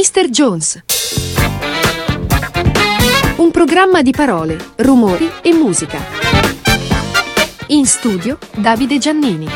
Mr. Jones. Un programma di parole, rumori e musica. In studio Davide Giannini.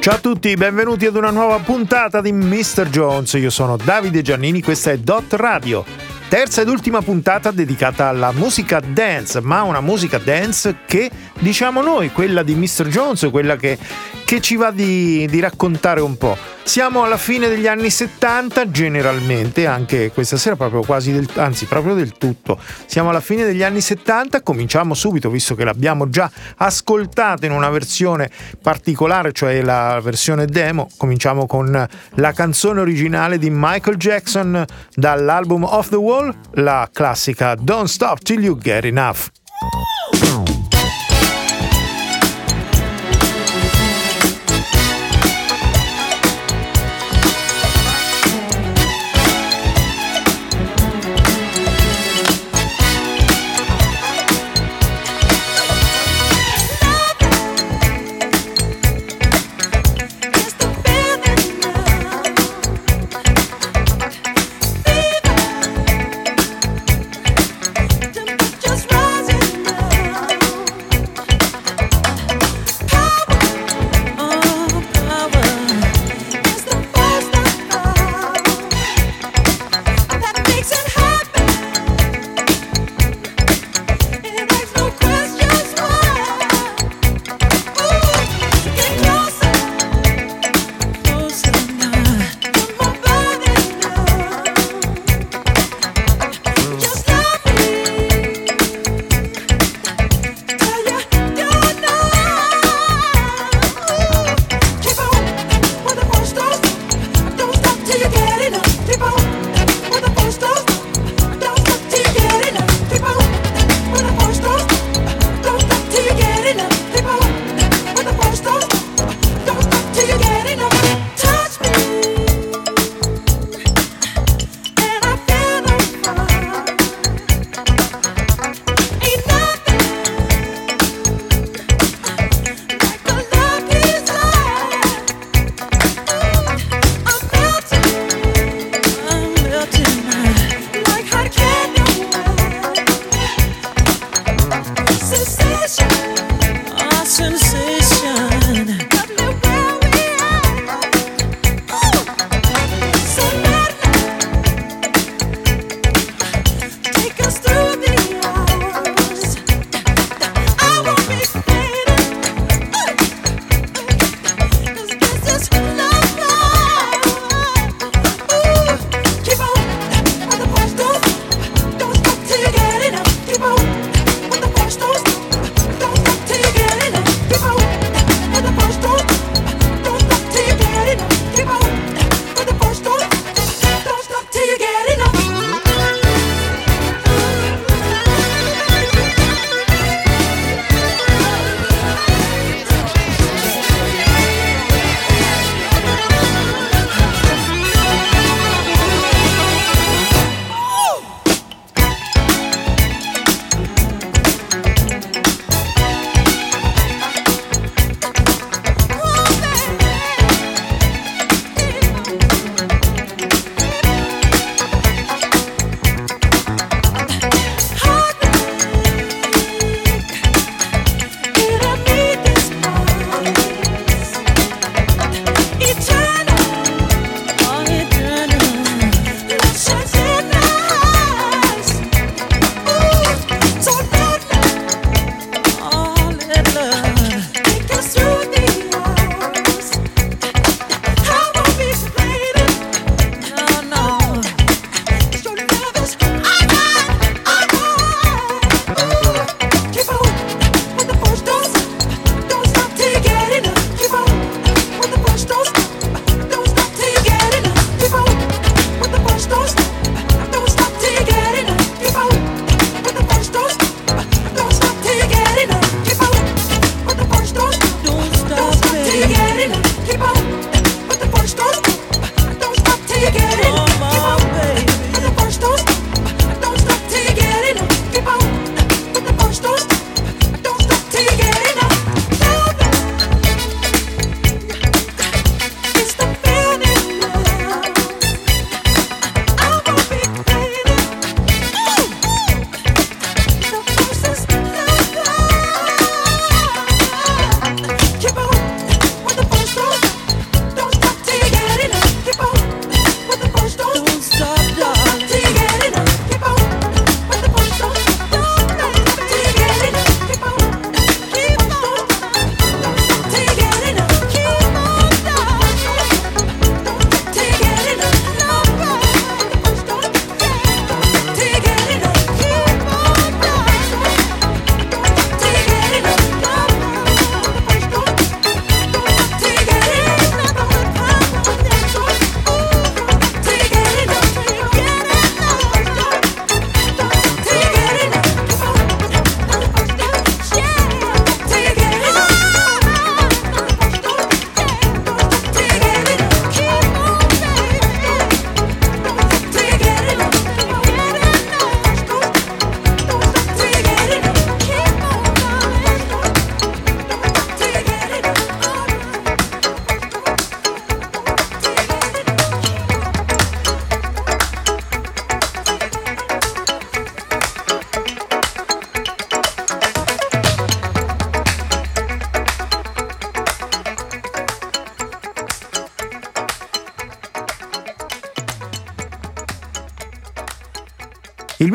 Ciao a tutti, benvenuti ad una nuova puntata di Mr. Jones. Io sono Davide Giannini, questa è Dot Radio. Terza ed ultima puntata dedicata alla musica dance, ma una musica dance che diciamo noi, quella di Mr. Jones, quella che, che ci va di, di raccontare un po'. Siamo alla fine degli anni 70 generalmente, anche questa sera proprio quasi del, anzi proprio del tutto. Siamo alla fine degli anni 70, cominciamo subito visto che l'abbiamo già ascoltata in una versione particolare, cioè la versione demo. Cominciamo con la canzone originale di Michael Jackson dall'album Off the Wall, la classica Don't Stop Till You Get Enough.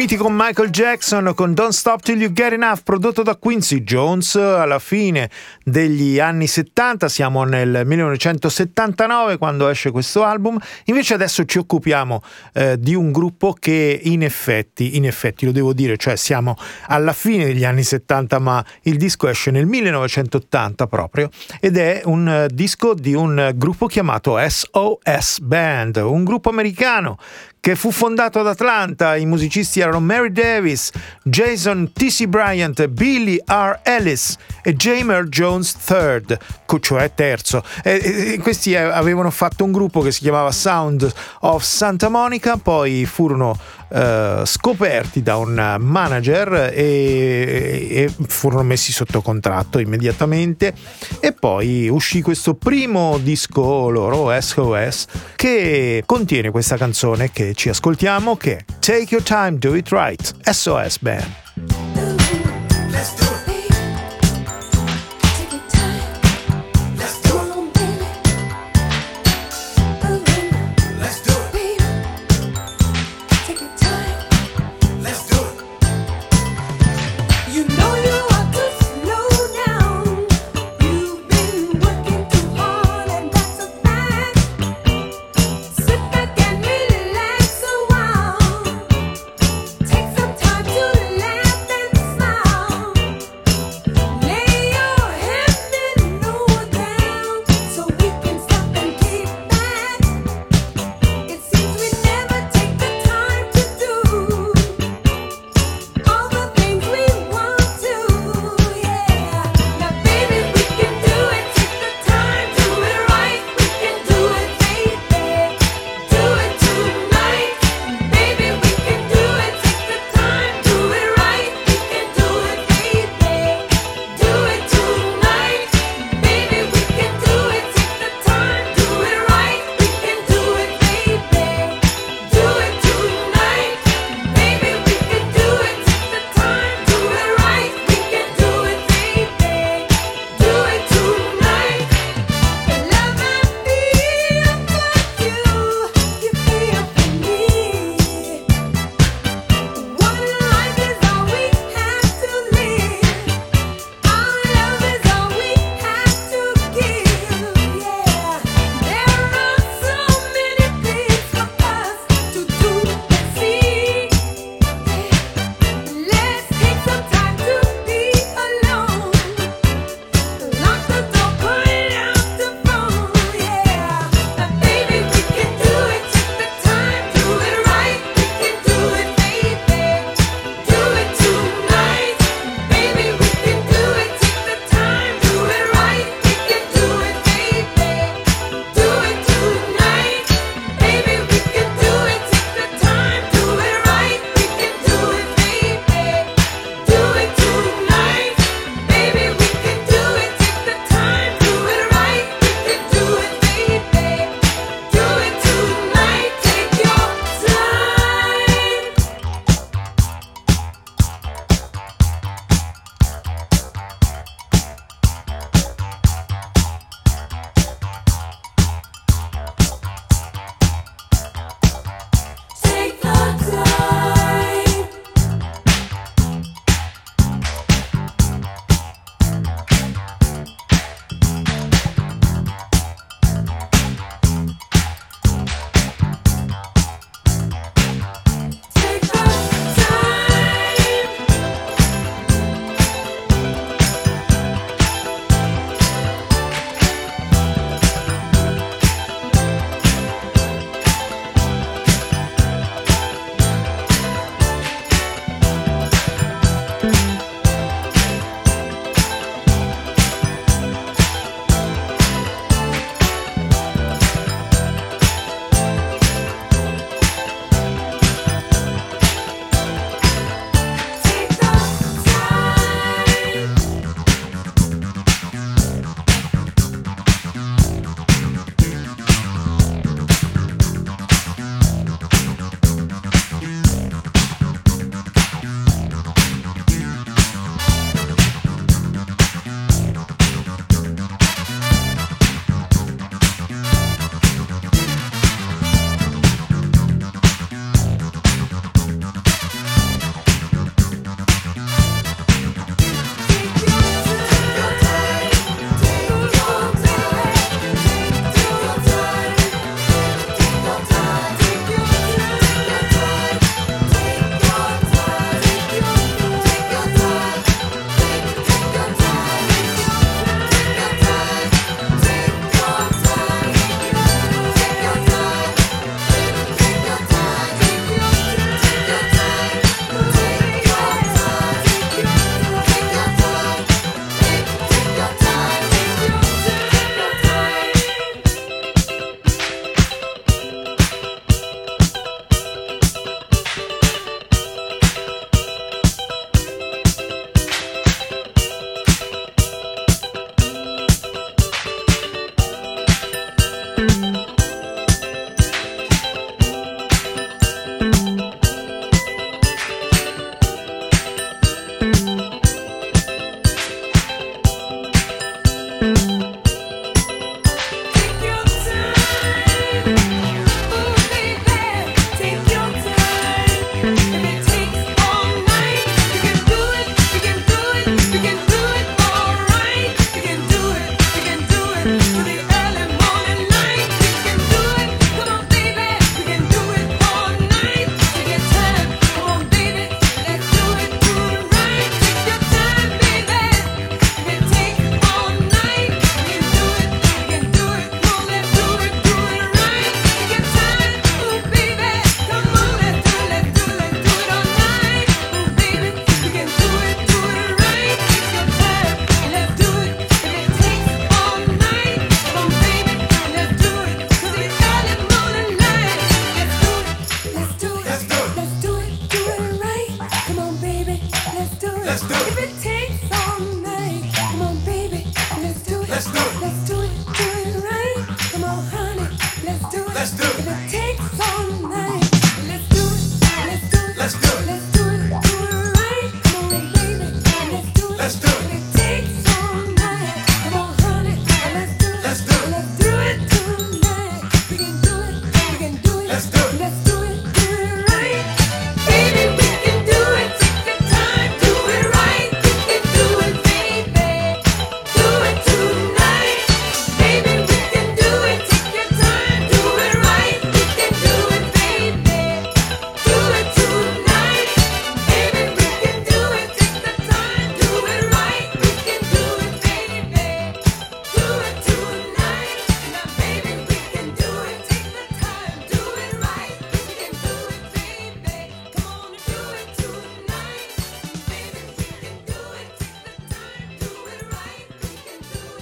Il mitico Michael Jackson con Don't Stop Till You Get Enough, prodotto da Quincy Jones alla fine degli anni 70, siamo nel 1979 quando esce questo album. Invece adesso ci occupiamo eh, di un gruppo che in effetti, in effetti lo devo dire, cioè siamo alla fine degli anni 70, ma il disco esce nel 1980 proprio ed è un uh, disco di un gruppo chiamato SOS Band, un gruppo americano che fu fondato ad Atlanta. I musicisti erano Mary Davis, Jason T.C. Bryant, Billy R. Ellis e Jamer Jones III, cioè terzo. E, e, questi avevano fatto un gruppo che si chiamava Sound of Santa Monica, poi furono uh, scoperti da un manager e, e furono messi sotto contratto immediatamente e poi uscì questo primo disco loro, SOS, che contiene questa canzone che ci ascoltiamo che Take Your Time, Do It Right, SOS Band.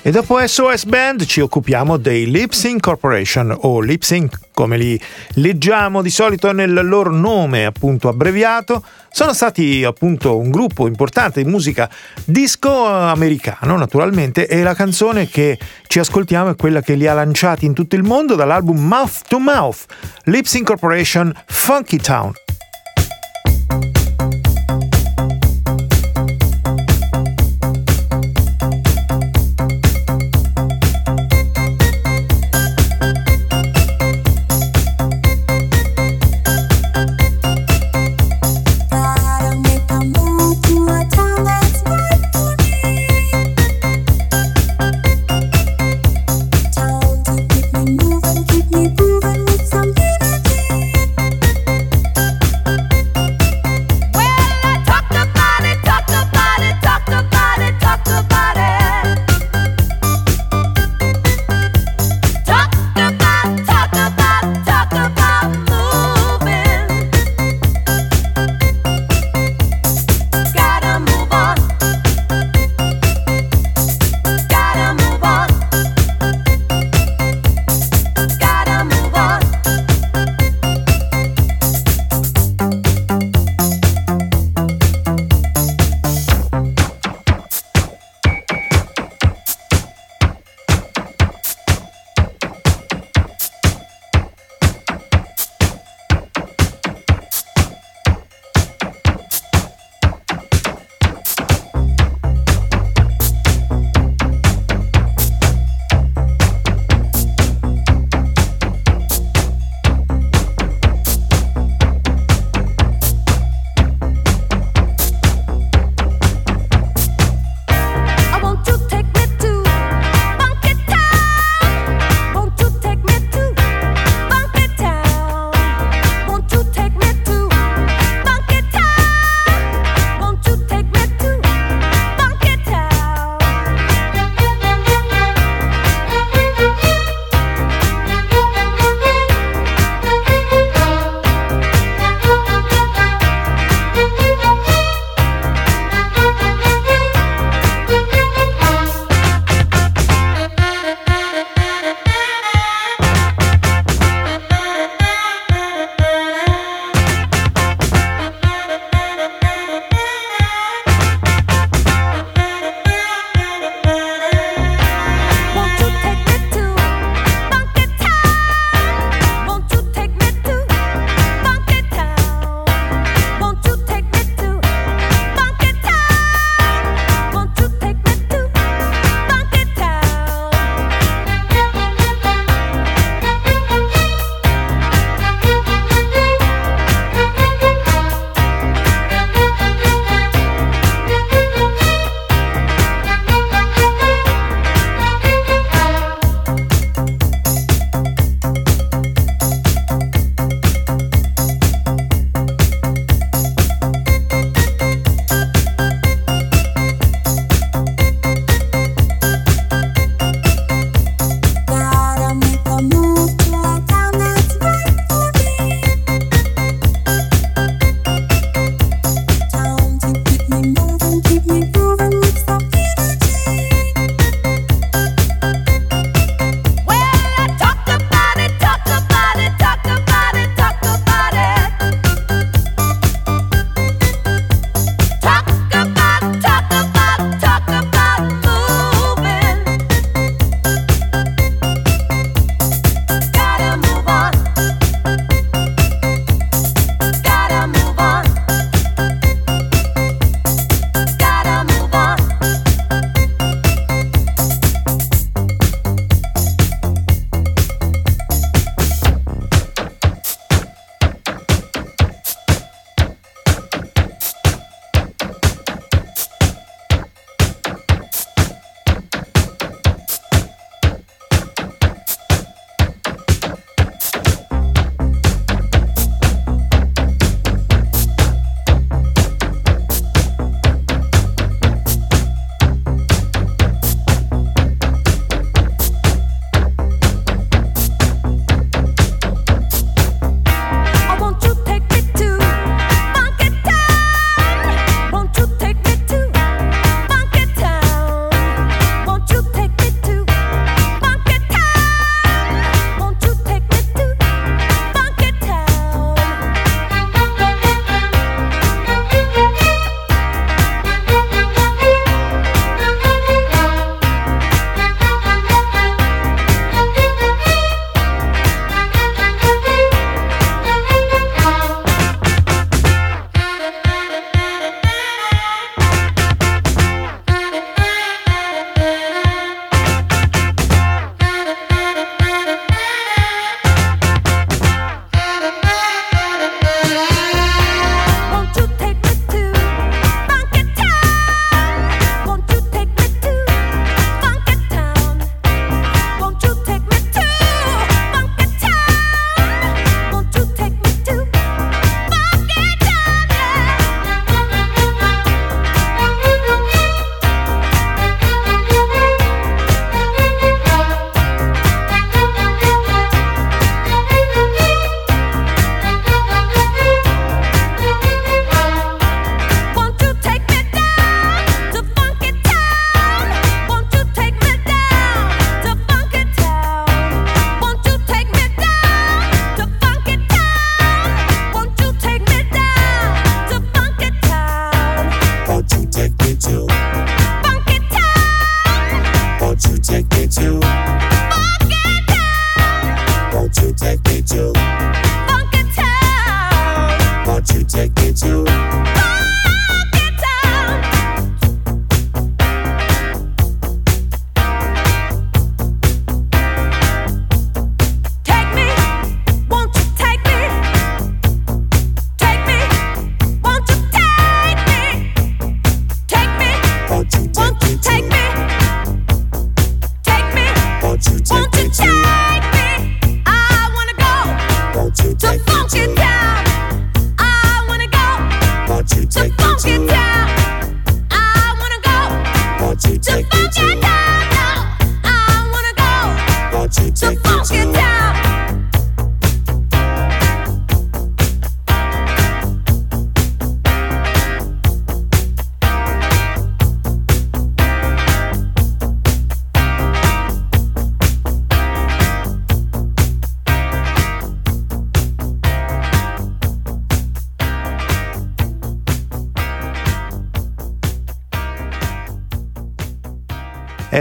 E dopo SOS Band ci occupiamo dei Lipsync Corporation o Lipsync come li leggiamo di solito nel loro nome appunto abbreviato. Sono stati appunto un gruppo importante di musica disco americano naturalmente e la canzone che ci ascoltiamo è quella che li ha lanciati in tutto il mondo dall'album Mouth to Mouth, Lipsync Corporation Funky Town.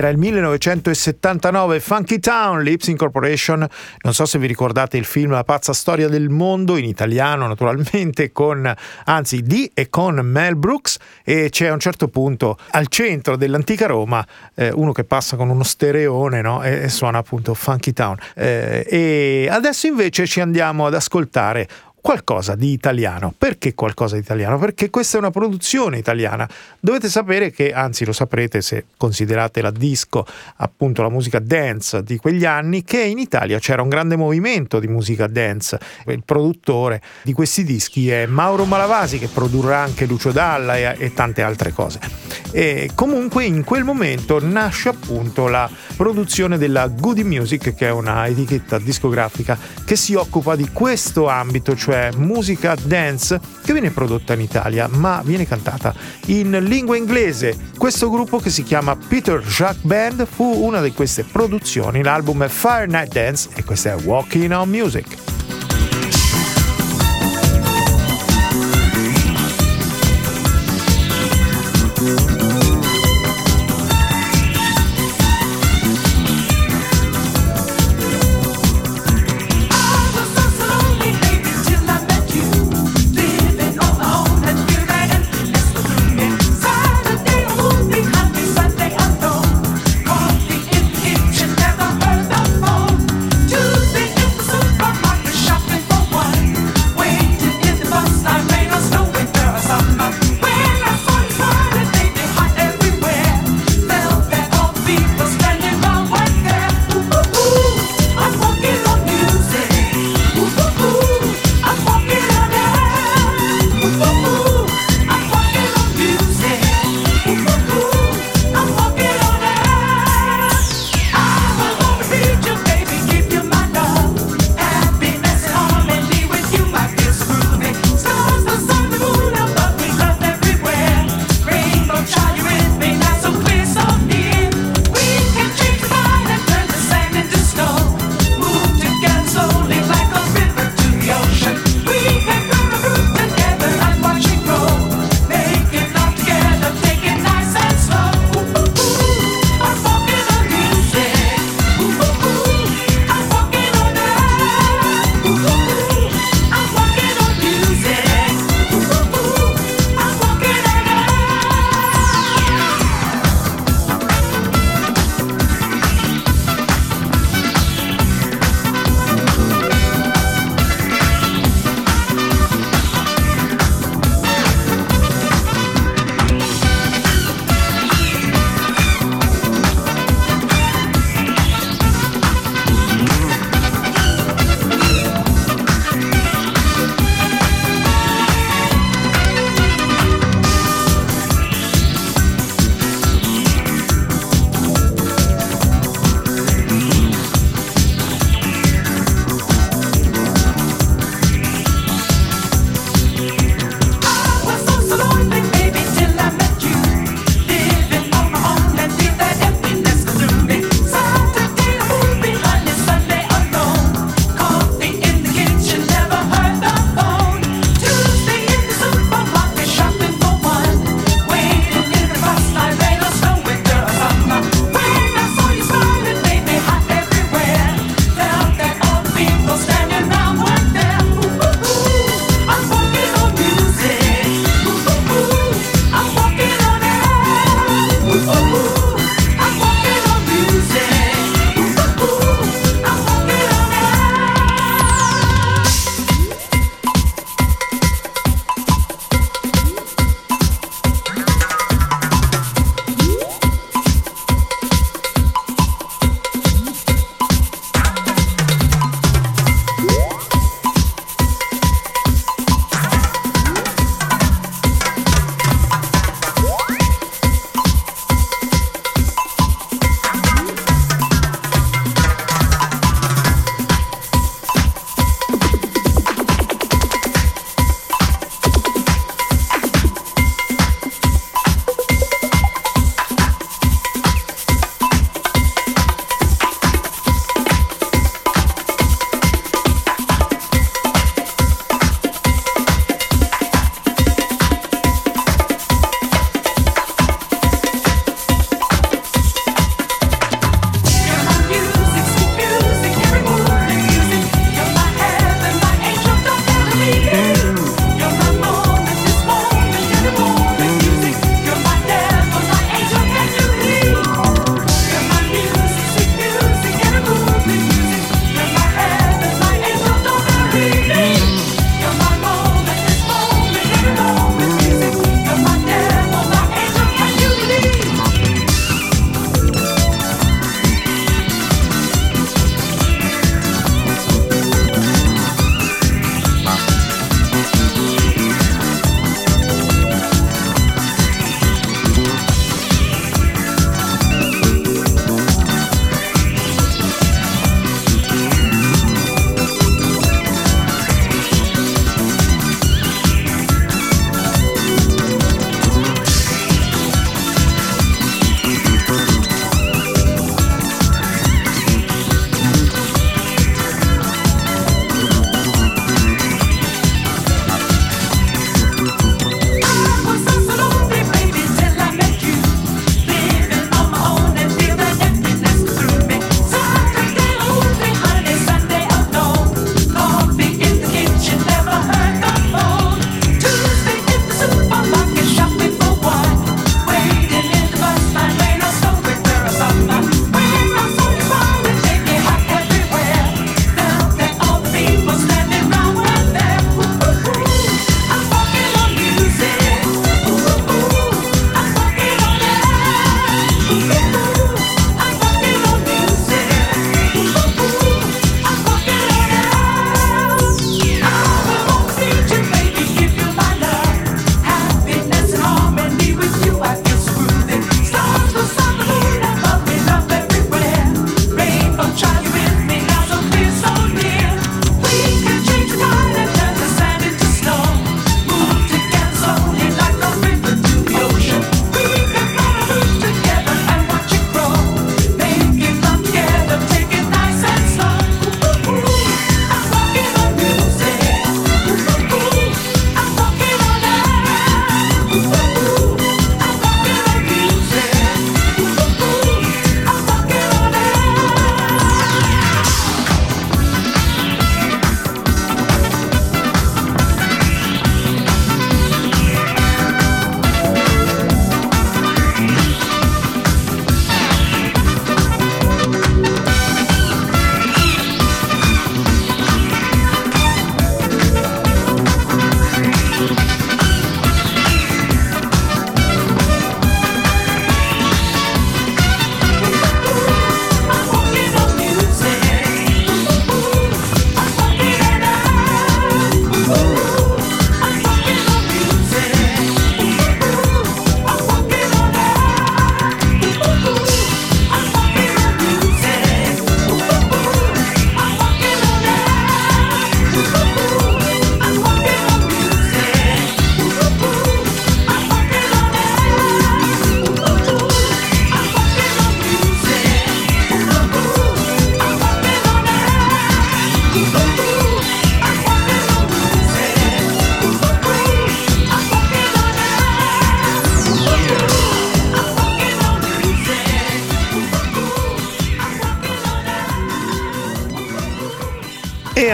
Era il 1979 Funky Town, Lips Incorporation. Non so se vi ricordate il film La pazza storia del mondo, in italiano naturalmente, con, anzi di e con Mel Brooks e c'è a un certo punto al centro dell'antica Roma eh, uno che passa con uno stereone no? e, e, suona appunto Funky Town. Eh, e adesso invece ci andiamo ad ascoltare qualcosa di italiano. Perché qualcosa di italiano? Perché questa è una produzione italiana. Dovete sapere che, anzi lo saprete se considerate la disco, appunto la musica dance di quegli anni, che in Italia c'era un grande movimento di musica dance. Il produttore di questi dischi è Mauro Malavasi che produrrà anche Lucio Dalla e, e tante altre cose. E comunque in quel momento nasce appunto la produzione della Goody Music, che è una etichetta discografica che si occupa di questo ambito, cioè cioè musica dance che viene prodotta in Italia ma viene cantata in lingua inglese. Questo gruppo che si chiama Peter Jacques Band fu una di queste produzioni, l'album è Fire Night Dance e questa è Walking on Music.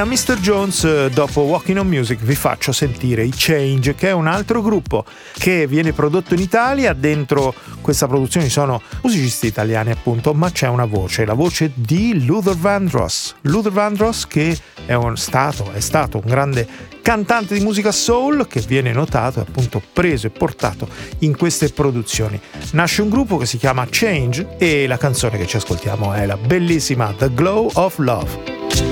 A Mr. Jones, eh, dopo Walking on Music, vi faccio sentire i Change, che è un altro gruppo che viene prodotto in Italia. Dentro questa produzione sono musicisti italiani, appunto, ma c'è una voce, la voce di Luther Vandross. Luther Vandross, che è, un stato, è stato un grande cantante di musica soul che viene notato e appunto preso e portato in queste produzioni. Nasce un gruppo che si chiama Change e la canzone che ci ascoltiamo è la bellissima The Glow of Love.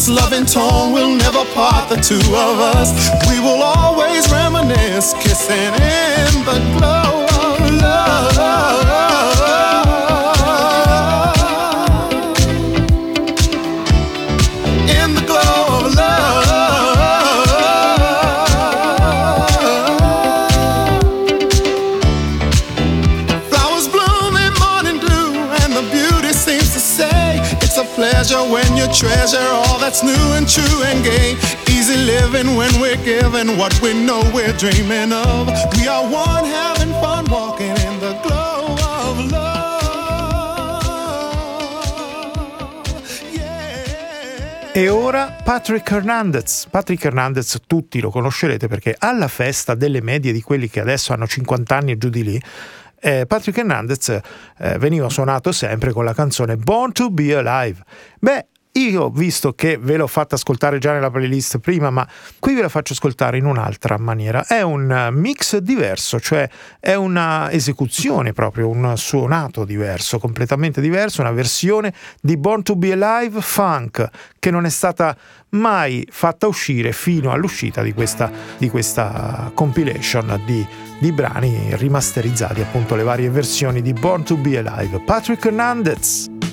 This loving tone will never part the two of us. We will always reminisce, kissing in the glow of love. Treasure all that's new and true and gay. Easy living when we're given what we know we're dreaming of. We are one having fun walking in the glow of love. Yeah. E ora Patrick Hernandez. Patrick Hernandez tutti lo conoscerete perché alla festa delle medie di quelli che adesso hanno 50 anni e giù di lì eh, Patrick Hernandez eh, veniva suonato sempre con la canzone Born to Be Alive. Beh, io, visto che ve l'ho fatta ascoltare già nella playlist prima, ma qui ve la faccio ascoltare in un'altra maniera. È un mix diverso, cioè è una esecuzione proprio, un suonato diverso, completamente diverso, una versione di Born to Be Alive funk che non è stata mai fatta uscire fino all'uscita di questa, di questa compilation di, di brani rimasterizzati, appunto le varie versioni di Born to Be Alive. Patrick Hernandez.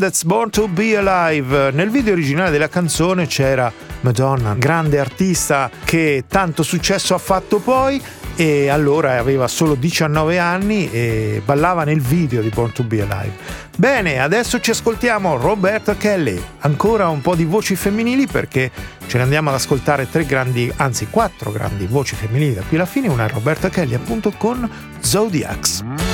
Hernandez, Born to Be Alive. Nel video originale della canzone c'era Madonna, grande artista che tanto successo ha fatto poi e allora aveva solo 19 anni e ballava nel video di Born to Be Alive. Bene, adesso ci ascoltiamo Roberta Kelly, ancora un po' di voci femminili perché ce ne andiamo ad ascoltare tre grandi, anzi quattro grandi voci femminili da qui alla fine, una Roberta Kelly appunto con Zodiacs.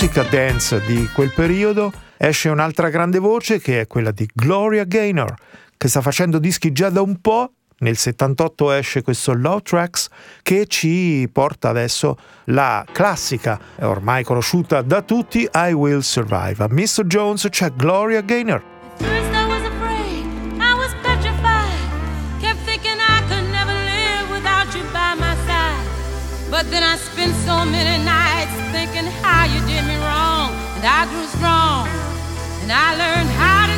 Musica dance di quel periodo esce un'altra grande voce che è quella di Gloria Gaynor, che sta facendo dischi già da un po'. Nel 78 esce questo Love Tracks che ci porta adesso la classica, ormai conosciuta da tutti, I Will Survive. A Mr. Jones c'è Gloria Gaynor. But then I spent so many nights thinking how you did me wrong, and I grew strong, and I learned how to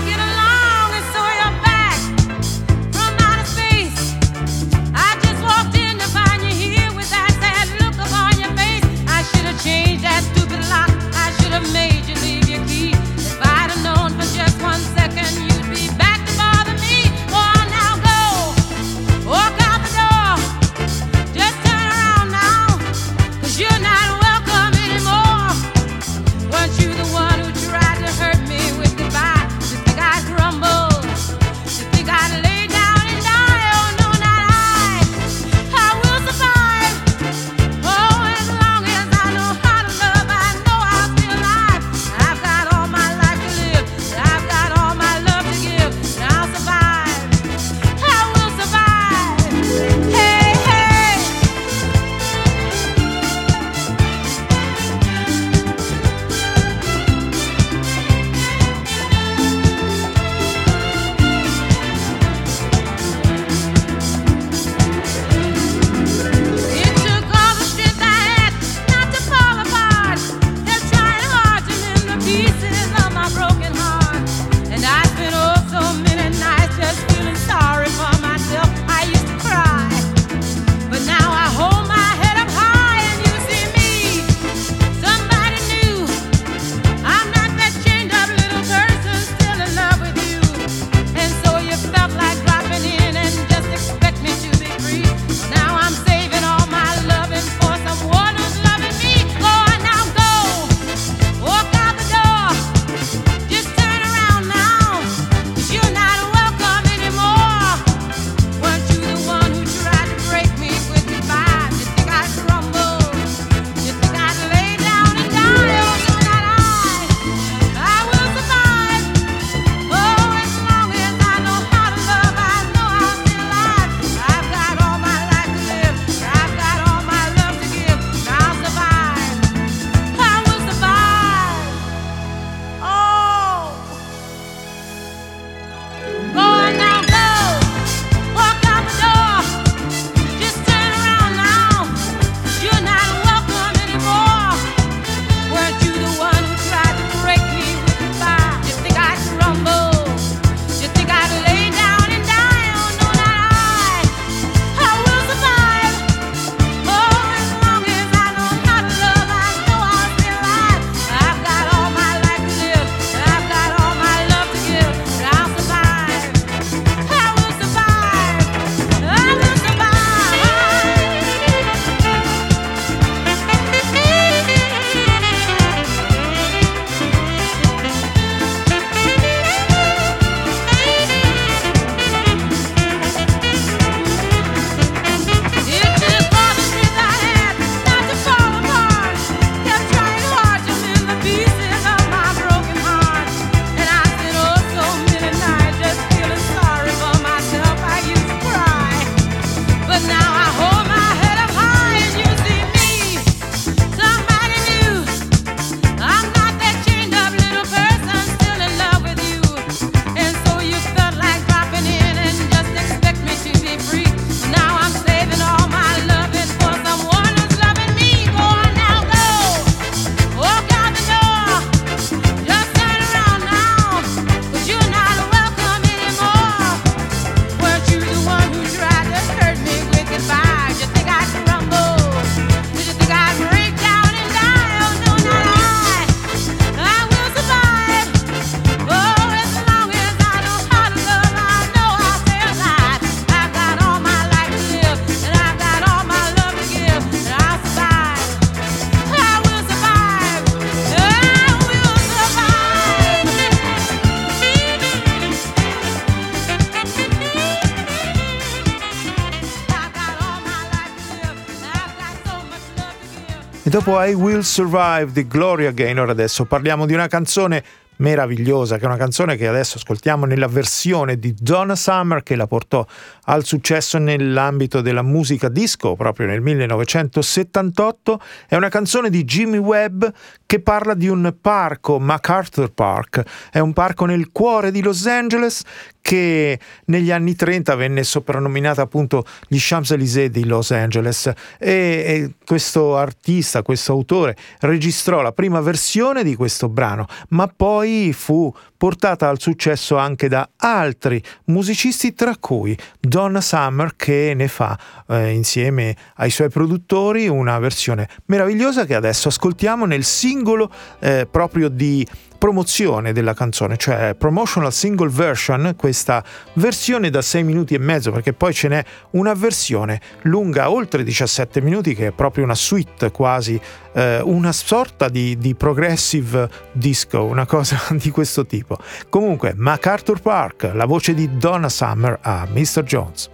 dopo I Will Survive di Gloria Gaynor adesso parliamo di una canzone meravigliosa, che è una canzone che adesso ascoltiamo nella versione di Donna Summer che la portò al successo nell'ambito della musica disco proprio nel 1978. È una canzone di Jimmy Webb che parla di un parco, MacArthur Park. È un parco nel cuore di Los Angeles che negli anni 30 venne soprannominata appunto gli Champs-Élysées di Los Angeles. E, e questo artista, questo autore registrò la prima versione di questo brano, ma poi fu portata al successo anche da altri musicisti, tra cui Donna Summer, che ne fa eh, insieme ai suoi produttori una versione meravigliosa che adesso ascoltiamo nel singolo eh, proprio di promozione della canzone, cioè promotional single version, questa versione da 6 minuti e mezzo, perché poi ce n'è una versione lunga oltre 17 minuti che è proprio una suite quasi, eh, una sorta di, di progressive disco, una cosa di questo tipo. Comunque, MacArthur Park, la voce di Donna Summer a Mr. Jones.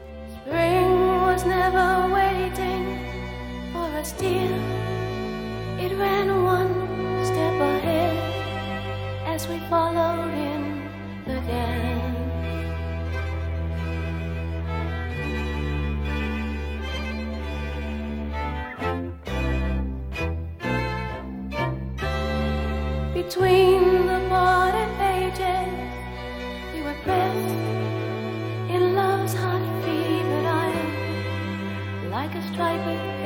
Between the parted pages, we were pressed in love's hot fever iron, like a striped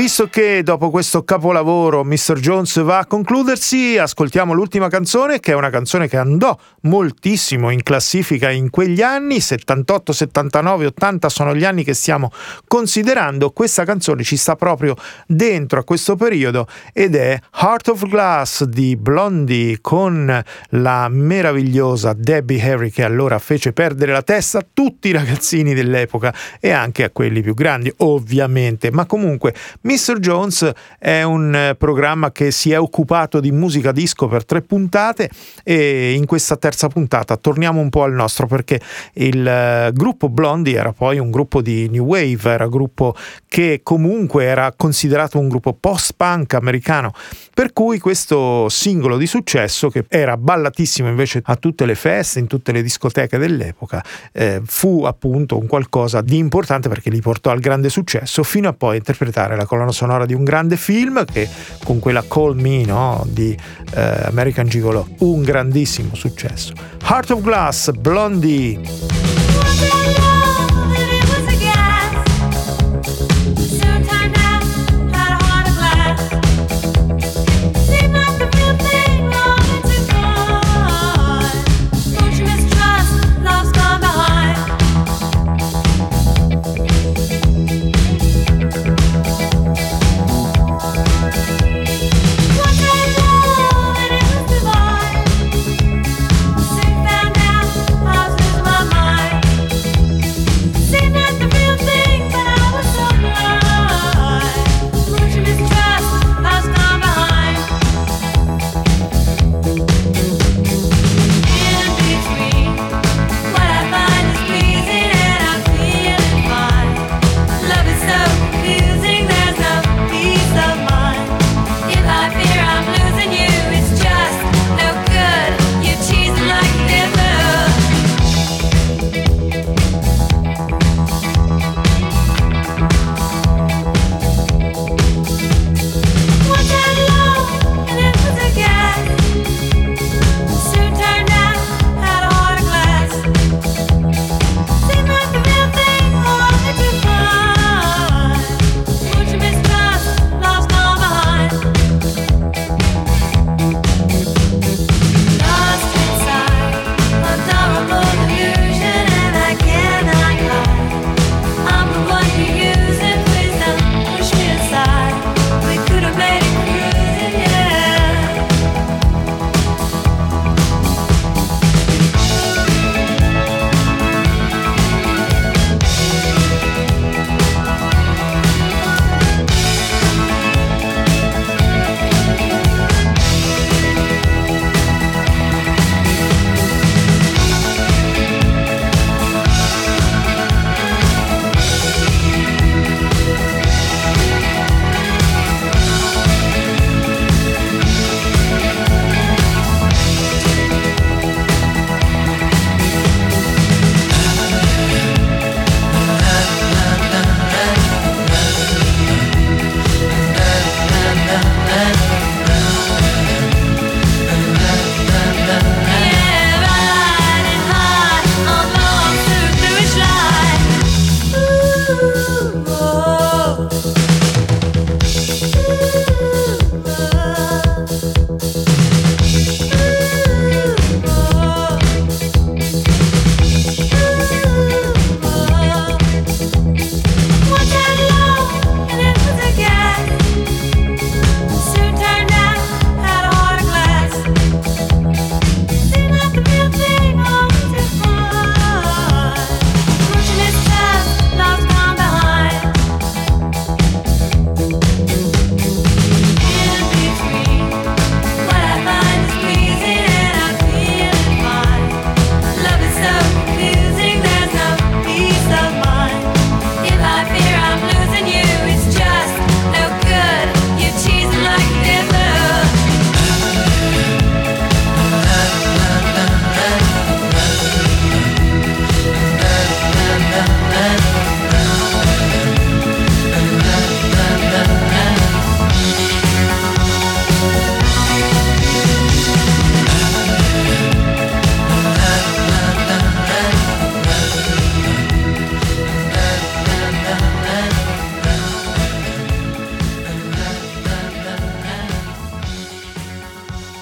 visto che dopo questo capolavoro Mr. Jones va a concludersi, ascoltiamo l'ultima canzone, che è una canzone che andò moltissimo in classifica in quegli anni, 78, 79, 80 sono gli anni che stiamo considerando. Questa canzone ci sta proprio dentro a questo periodo ed è Heart of Glass di Blondie con la meravigliosa Debbie Harry che allora fece perdere la testa a tutti i ragazzini dell'epoca e anche a quelli più grandi, ovviamente, ma comunque Mr. Jones è un eh, programma che si è occupato di musica disco per tre puntate e in questa terza puntata torniamo un po' al nostro perché il eh, gruppo Blondie era poi un gruppo di New Wave, era un gruppo che comunque era considerato un gruppo post-punk americano, per cui questo singolo di successo che era ballatissimo invece a tutte le feste, in tutte le discoteche dell'epoca, eh, fu appunto un qualcosa di importante perché li portò al grande successo fino a poi interpretare la colonna sonora di un grande film che con quella Call Me no, di eh, American Gigolo, un grandissimo successo. Heart of Glass, Blondie.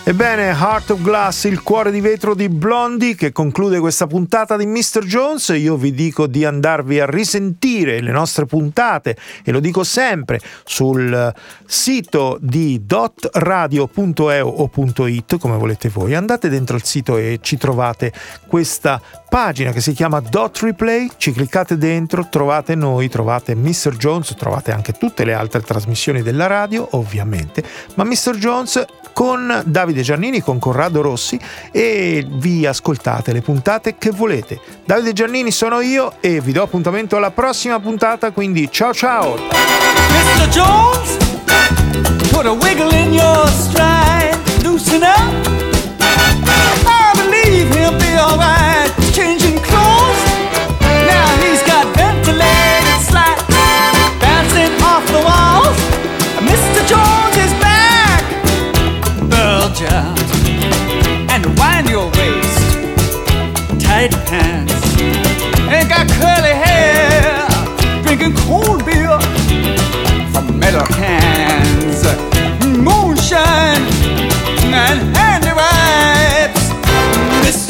Ebbene, Heart of Glass, il cuore di vetro di Blondie, che conclude questa puntata di Mr. Jones. Io vi dico di andarvi a risentire le nostre puntate, e lo dico sempre, sul sito di dotradio.eu o .it, come volete voi. Andate dentro il sito e ci trovate questa pagina che si chiama Dot Replay, ci cliccate dentro, trovate noi, trovate Mr. Jones, trovate anche tutte le altre trasmissioni della radio, ovviamente, ma Mr. Jones con Davide Giannini, con Corrado Rossi e vi ascoltate le puntate che volete. Davide Giannini sono io e vi do appuntamento alla prossima puntata, quindi ciao ciao! Mr. Jones, put a wiggle in your stride, loosen up. I believe he'll be alright,